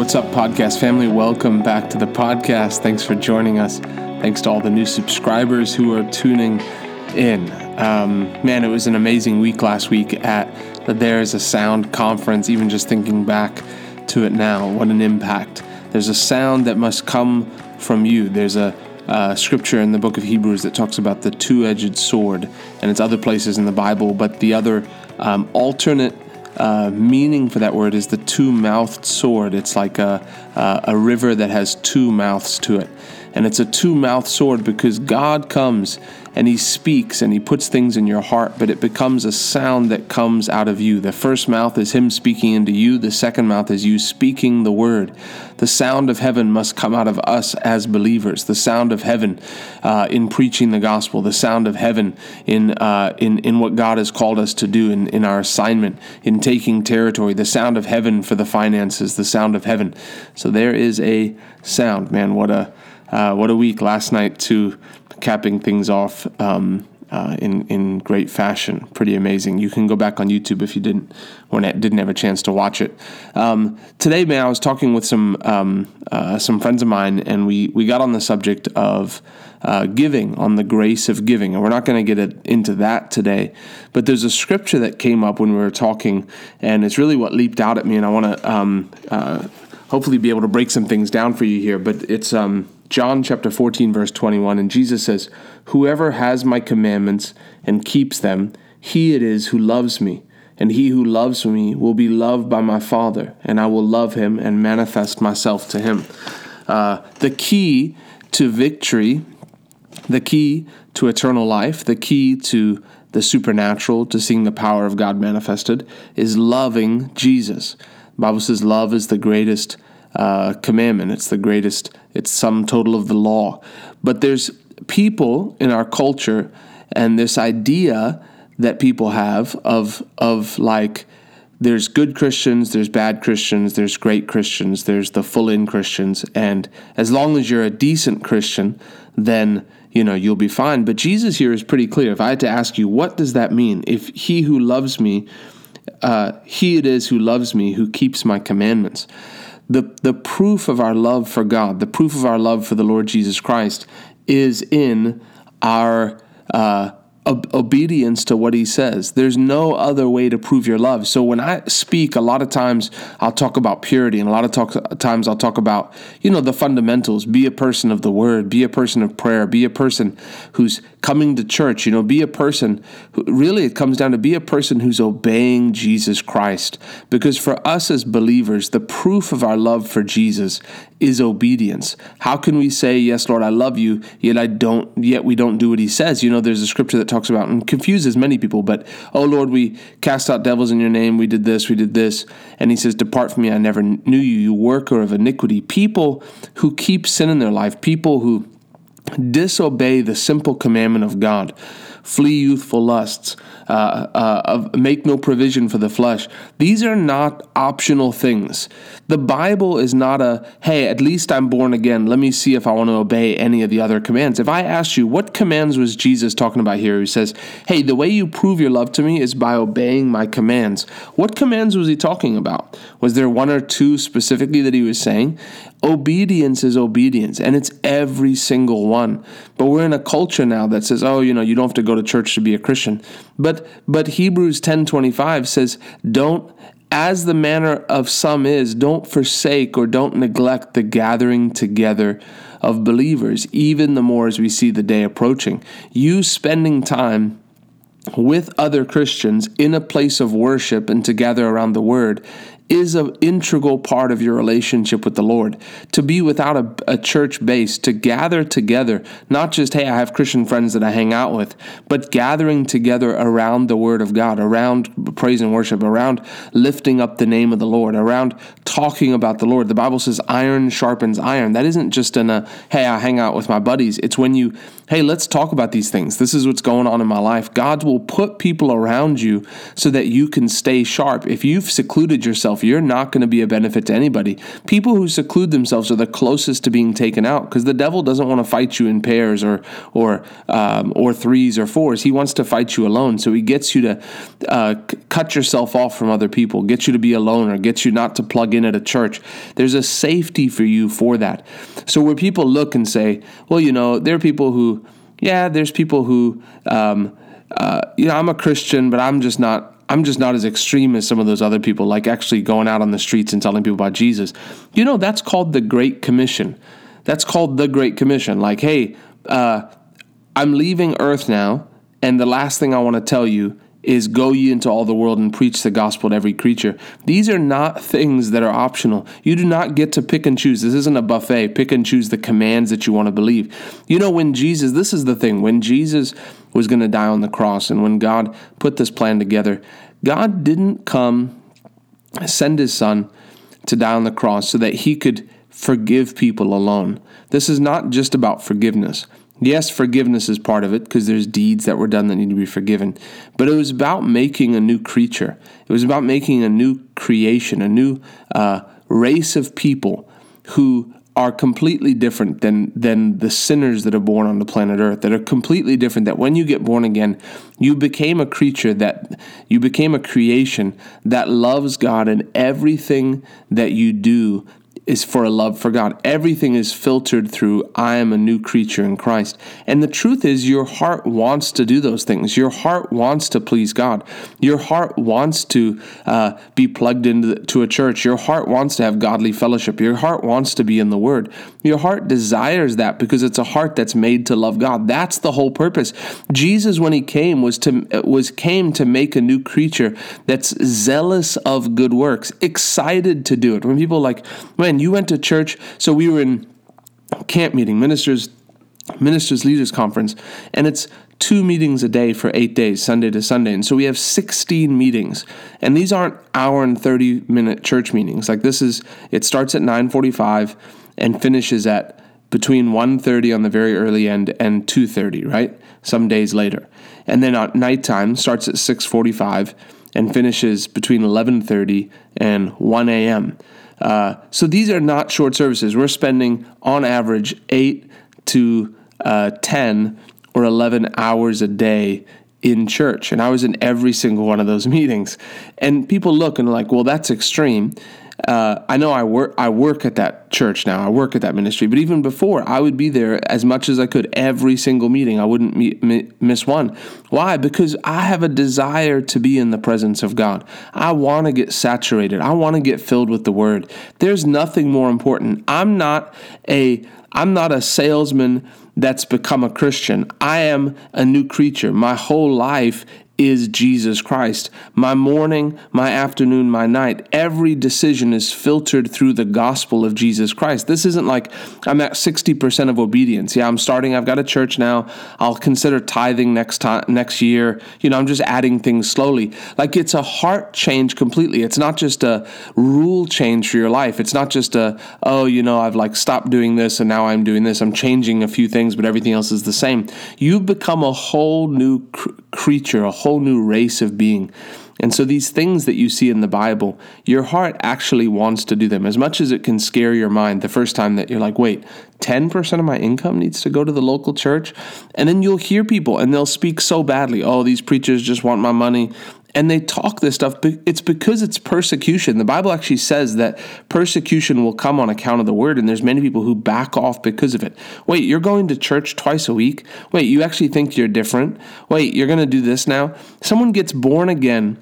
what's up, podcast family? Welcome back to the podcast. Thanks for joining us. Thanks to all the new subscribers who are tuning in. Um, man, it was an amazing week last week at the There's a Sound conference. Even just thinking back to it now, what an impact. There's a sound that must come from you. There's a uh, scripture in the book of Hebrews that talks about the two edged sword, and it's other places in the Bible, but the other um, alternate uh, meaning for that word is the two mouthed sword. It's like a, uh, a river that has two mouths to it. And it's a two mouthed sword because God comes and He speaks and He puts things in your heart, but it becomes a sound that comes out of you. The first mouth is Him speaking into you, the second mouth is you speaking the word. The sound of heaven must come out of us as believers. The sound of heaven uh, in preaching the gospel, the sound of heaven in, uh, in, in what God has called us to do in, in our assignment, in taking territory, the sound of heaven for the finances, the sound of heaven. So there is a sound, man. What a uh, what a week last night to capping things off um, uh, in in great fashion. Pretty amazing. You can go back on YouTube if you didn't or didn't have a chance to watch it. Um, today, man, I was talking with some um, uh, some friends of mine, and we we got on the subject of. Uh, giving on the grace of giving, and we're not going to get into that today. But there's a scripture that came up when we were talking, and it's really what leaped out at me, and I want to um, uh, hopefully be able to break some things down for you here. But it's um, John chapter 14, verse 21, and Jesus says, Whoever has my commandments and keeps them, he it is who loves me. And he who loves me will be loved by my Father, and I will love him and manifest myself to him. Uh, the key to victory, the key to eternal life, the key to the supernatural, to seeing the power of God manifested, is loving Jesus. The Bible says love is the greatest uh, commandment. It's the greatest, it's sum total of the law. But there's people in our culture and this idea that people have of, of like, there's good Christians, there's bad Christians, there's great Christians, there's the full in Christians. And as long as you're a decent Christian, then you know you'll be fine but jesus here is pretty clear if i had to ask you what does that mean if he who loves me uh, he it is who loves me who keeps my commandments the, the proof of our love for God, the proof of our love for the Lord Jesus Christ, is in our uh, ob- obedience to what he says. There's no other way to prove your love. So when I speak, a lot of times I'll talk about purity, and a lot of talk- times I'll talk about, you know, the fundamentals. Be a person of the word, be a person of prayer, be a person who's coming to church, you know, be a person who really it comes down to be a person who's obeying Jesus Christ. Because for us as believers, the proof of our love for Jesus is obedience. How can we say, Yes, Lord, I love you, yet I don't yet we don't do what he says? You know, there's a scripture that talks about and confuses many people, but oh Lord, we cast out devils in your name, we did this, we did this. And he says, Depart from me, I never knew you, you worker of iniquity. People who keep sin in their life, people who disobey the simple commandment of God flee youthful lusts, uh, uh, make no provision for the flesh. These are not optional things. The Bible is not a, hey, at least I'm born again. Let me see if I want to obey any of the other commands. If I asked you, what commands was Jesus talking about here? He says, hey, the way you prove your love to me is by obeying my commands. What commands was he talking about? Was there one or two specifically that he was saying? Obedience is obedience, and it's every single one. But we're in a culture now that says, oh, you know, you don't have to go to church to be a Christian. But but Hebrews 10:25 says, don't as the manner of some is, don't forsake or don't neglect the gathering together of believers, even the more as we see the day approaching. You spending time with other Christians in a place of worship and to gather around the word is an integral part of your relationship with the Lord. To be without a, a, church base, to gather together, not just, hey, I have Christian friends that I hang out with, but gathering together around the Word of God, around praise and worship, around lifting up the name of the Lord, around talking about the Lord. The Bible says iron sharpens iron. That isn't just in a, hey, I hang out with my buddies. It's when you, hey, let's talk about these things. This is what's going on in my life. God will put people around you so that you can stay sharp. If you've secluded yourself, yourself, you're not going to be a benefit to anybody. People who seclude themselves are the closest to being taken out because the devil doesn't want to fight you in pairs or or um, or threes or fours. He wants to fight you alone. So he gets you to uh, cut yourself off from other people, gets you to be alone, or gets you not to plug in at a church. There's a safety for you for that. So where people look and say, well, you know, there are people who, yeah, there's people who. Um, uh, you know, I'm a Christian, but I'm just not I'm just not as extreme as some of those other people, like actually going out on the streets and telling people about Jesus. You know, that's called the Great Commission. That's called the Great Commission. Like, hey, uh, I'm leaving Earth now, and the last thing I want to tell you is go ye into all the world and preach the gospel to every creature. These are not things that are optional. You do not get to pick and choose. This isn't a buffet. Pick and choose the commands that you want to believe. You know, when Jesus, this is the thing, when Jesus was going to die on the cross and when God put this plan together, God didn't come send his son to die on the cross so that he could forgive people alone. This is not just about forgiveness. Yes, forgiveness is part of it because there's deeds that were done that need to be forgiven. But it was about making a new creature. It was about making a new creation, a new uh, race of people who are completely different than than the sinners that are born on the planet earth that are completely different that when you get born again you became a creature that you became a creation that loves God and everything that you do is for a love for God. Everything is filtered through I am a new creature in Christ. And the truth is, your heart wants to do those things. Your heart wants to please God. Your heart wants to uh, be plugged into to a church. Your heart wants to have godly fellowship. Your heart wants to be in the Word. Your heart desires that because it's a heart that's made to love God. That's the whole purpose. Jesus, when he came, was to was came to make a new creature that's zealous of good works, excited to do it. When people like, man, you went to church. So we were in camp meeting, ministers, ministers leaders conference, and it's two meetings a day for eight days, Sunday to Sunday. And so we have 16 meetings. And these aren't hour and 30 minute church meetings. Like this is, it starts at 945 and finishes at between 1.30 on the very early end and 2.30, right? Some days later. And then at nighttime starts at 6.45 and finishes between 11.30 and 1 a.m. Uh, so these are not short services. We're spending on average eight to uh, 10 or 11 hours a day in church. And I was in every single one of those meetings. And people look and are like, well, that's extreme uh, I know I work I work at that church now. I work at that ministry, but even before, I would be there as much as I could every single meeting. I wouldn't meet, miss one. Why? Because I have a desire to be in the presence of God. I want to get saturated. I want to get filled with the Word. There's nothing more important. I'm not a I'm not a salesman that's become a Christian. I am a new creature. My whole life is Jesus Christ. My morning, my afternoon, my night, every decision is filtered through the gospel of Jesus Christ. This isn't like I'm at 60% of obedience. Yeah, I'm starting, I've got a church now. I'll consider tithing next time next year. You know, I'm just adding things slowly. Like it's a heart change completely. It's not just a rule change for your life. It's not just a oh, you know, I've like stopped doing this and now I'm doing this. I'm changing a few things, but everything else is the same. You've become a whole new cr- creature, a whole whole new race of being. And so, these things that you see in the Bible, your heart actually wants to do them. As much as it can scare your mind the first time that you're like, wait, 10% of my income needs to go to the local church? And then you'll hear people and they'll speak so badly. Oh, these preachers just want my money and they talk this stuff it's because it's persecution. The bible actually says that persecution will come on account of the word and there's many people who back off because of it. Wait you're going to church twice a week? Wait you actually think you're different? Wait you're going to do this now? Someone gets born again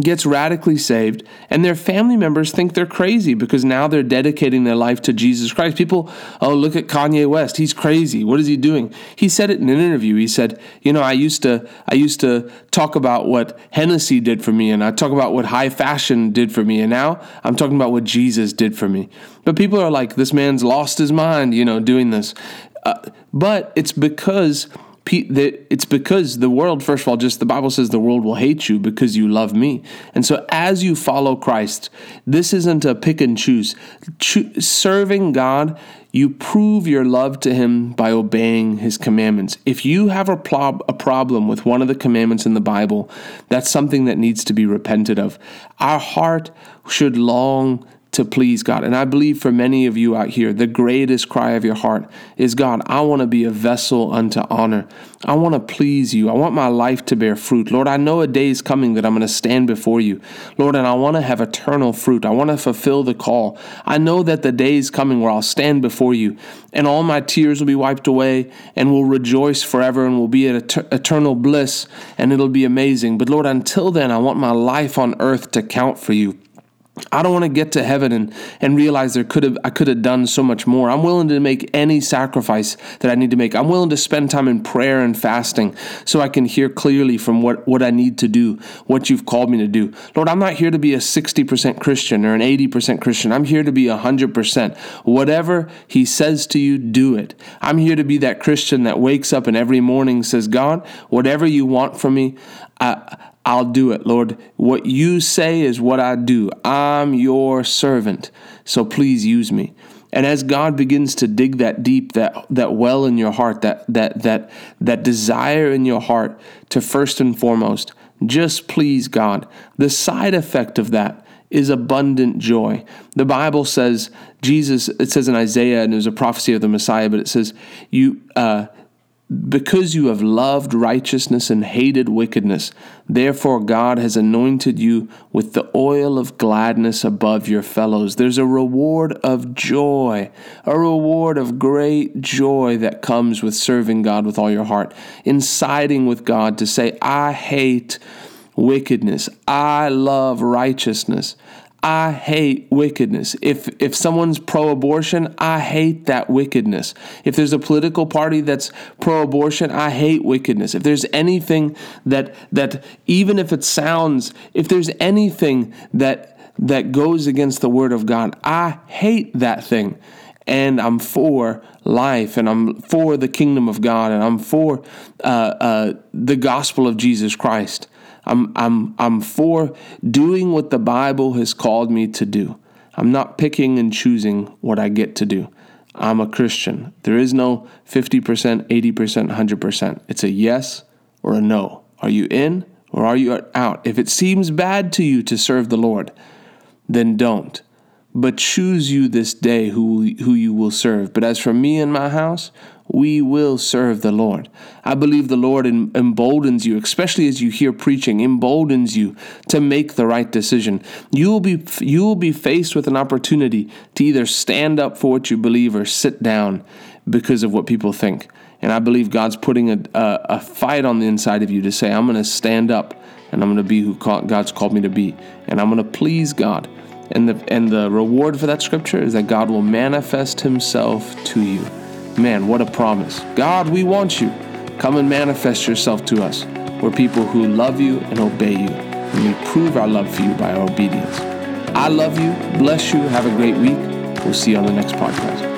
gets radically saved, and their family members think they're crazy because now they're dedicating their life to Jesus Christ. People, oh, look at Kanye West. He's crazy. What is he doing? He said it in an interview. He said, you know, I used to I used to talk about what Hennessy did for me, and I talk about what high fashion did for me, and now I'm talking about what Jesus did for me. But people are like, this man's lost his mind, you know, doing this. Uh, but it's because it's because the world, first of all, just the Bible says the world will hate you because you love me. And so as you follow Christ, this isn't a pick and choose. Cho- serving God, you prove your love to Him by obeying His commandments. If you have a, a problem with one of the commandments in the Bible, that's something that needs to be repented of. Our heart should long to please God. And I believe for many of you out here, the greatest cry of your heart is God, I want to be a vessel unto honor. I want to please you. I want my life to bear fruit. Lord, I know a day is coming that I'm going to stand before you. Lord, and I want to have eternal fruit. I want to fulfill the call. I know that the day is coming where I'll stand before you and all my tears will be wiped away and we'll rejoice forever and we'll be at eternal bliss and it'll be amazing. But Lord, until then, I want my life on earth to count for you. I don't want to get to heaven and, and realize there could have I could have done so much more. I'm willing to make any sacrifice that I need to make. I'm willing to spend time in prayer and fasting so I can hear clearly from what, what I need to do, what you've called me to do. Lord, I'm not here to be a 60% Christian or an 80% Christian. I'm here to be 100%. Whatever he says to you, do it. I'm here to be that Christian that wakes up and every morning says, God, whatever you want from me, I, I'll do it, Lord. What you say is what I do. I'm your servant. So please use me. And as God begins to dig that deep, that that well in your heart, that that that that desire in your heart to first and foremost just please God. The side effect of that is abundant joy. The Bible says Jesus. It says in Isaiah, and was a prophecy of the Messiah, but it says you. Uh, because you have loved righteousness and hated wickedness, therefore God has anointed you with the oil of gladness above your fellows. There's a reward of joy, a reward of great joy that comes with serving God with all your heart, in siding with God to say, I hate wickedness, I love righteousness. I hate wickedness. If if someone's pro-abortion, I hate that wickedness. If there's a political party that's pro-abortion, I hate wickedness. If there's anything that that even if it sounds, if there's anything that that goes against the word of God, I hate that thing. And I'm for life, and I'm for the kingdom of God, and I'm for uh, uh, the gospel of Jesus Christ. I'm, I'm, I'm for doing what the Bible has called me to do. I'm not picking and choosing what I get to do. I'm a Christian. There is no 50%, 80%, 100%. It's a yes or a no. Are you in or are you out? If it seems bad to you to serve the Lord, then don't. But choose you this day who, who you will serve. But as for me and my house, we will serve the Lord. I believe the Lord emboldens you, especially as you hear preaching, emboldens you to make the right decision. You will be you will be faced with an opportunity to either stand up for what you believe or sit down because of what people think. And I believe God's putting a, a, a fight on the inside of you to say, I'm going to stand up and I'm going to be who God's called me to be, and I'm going to please God. And the and the reward for that scripture is that God will manifest Himself to you. Man, what a promise. God, we want you. Come and manifest yourself to us. We're people who love you and obey you, and we prove our love for you by our obedience. I love you, bless you, have a great week. We'll see you on the next podcast.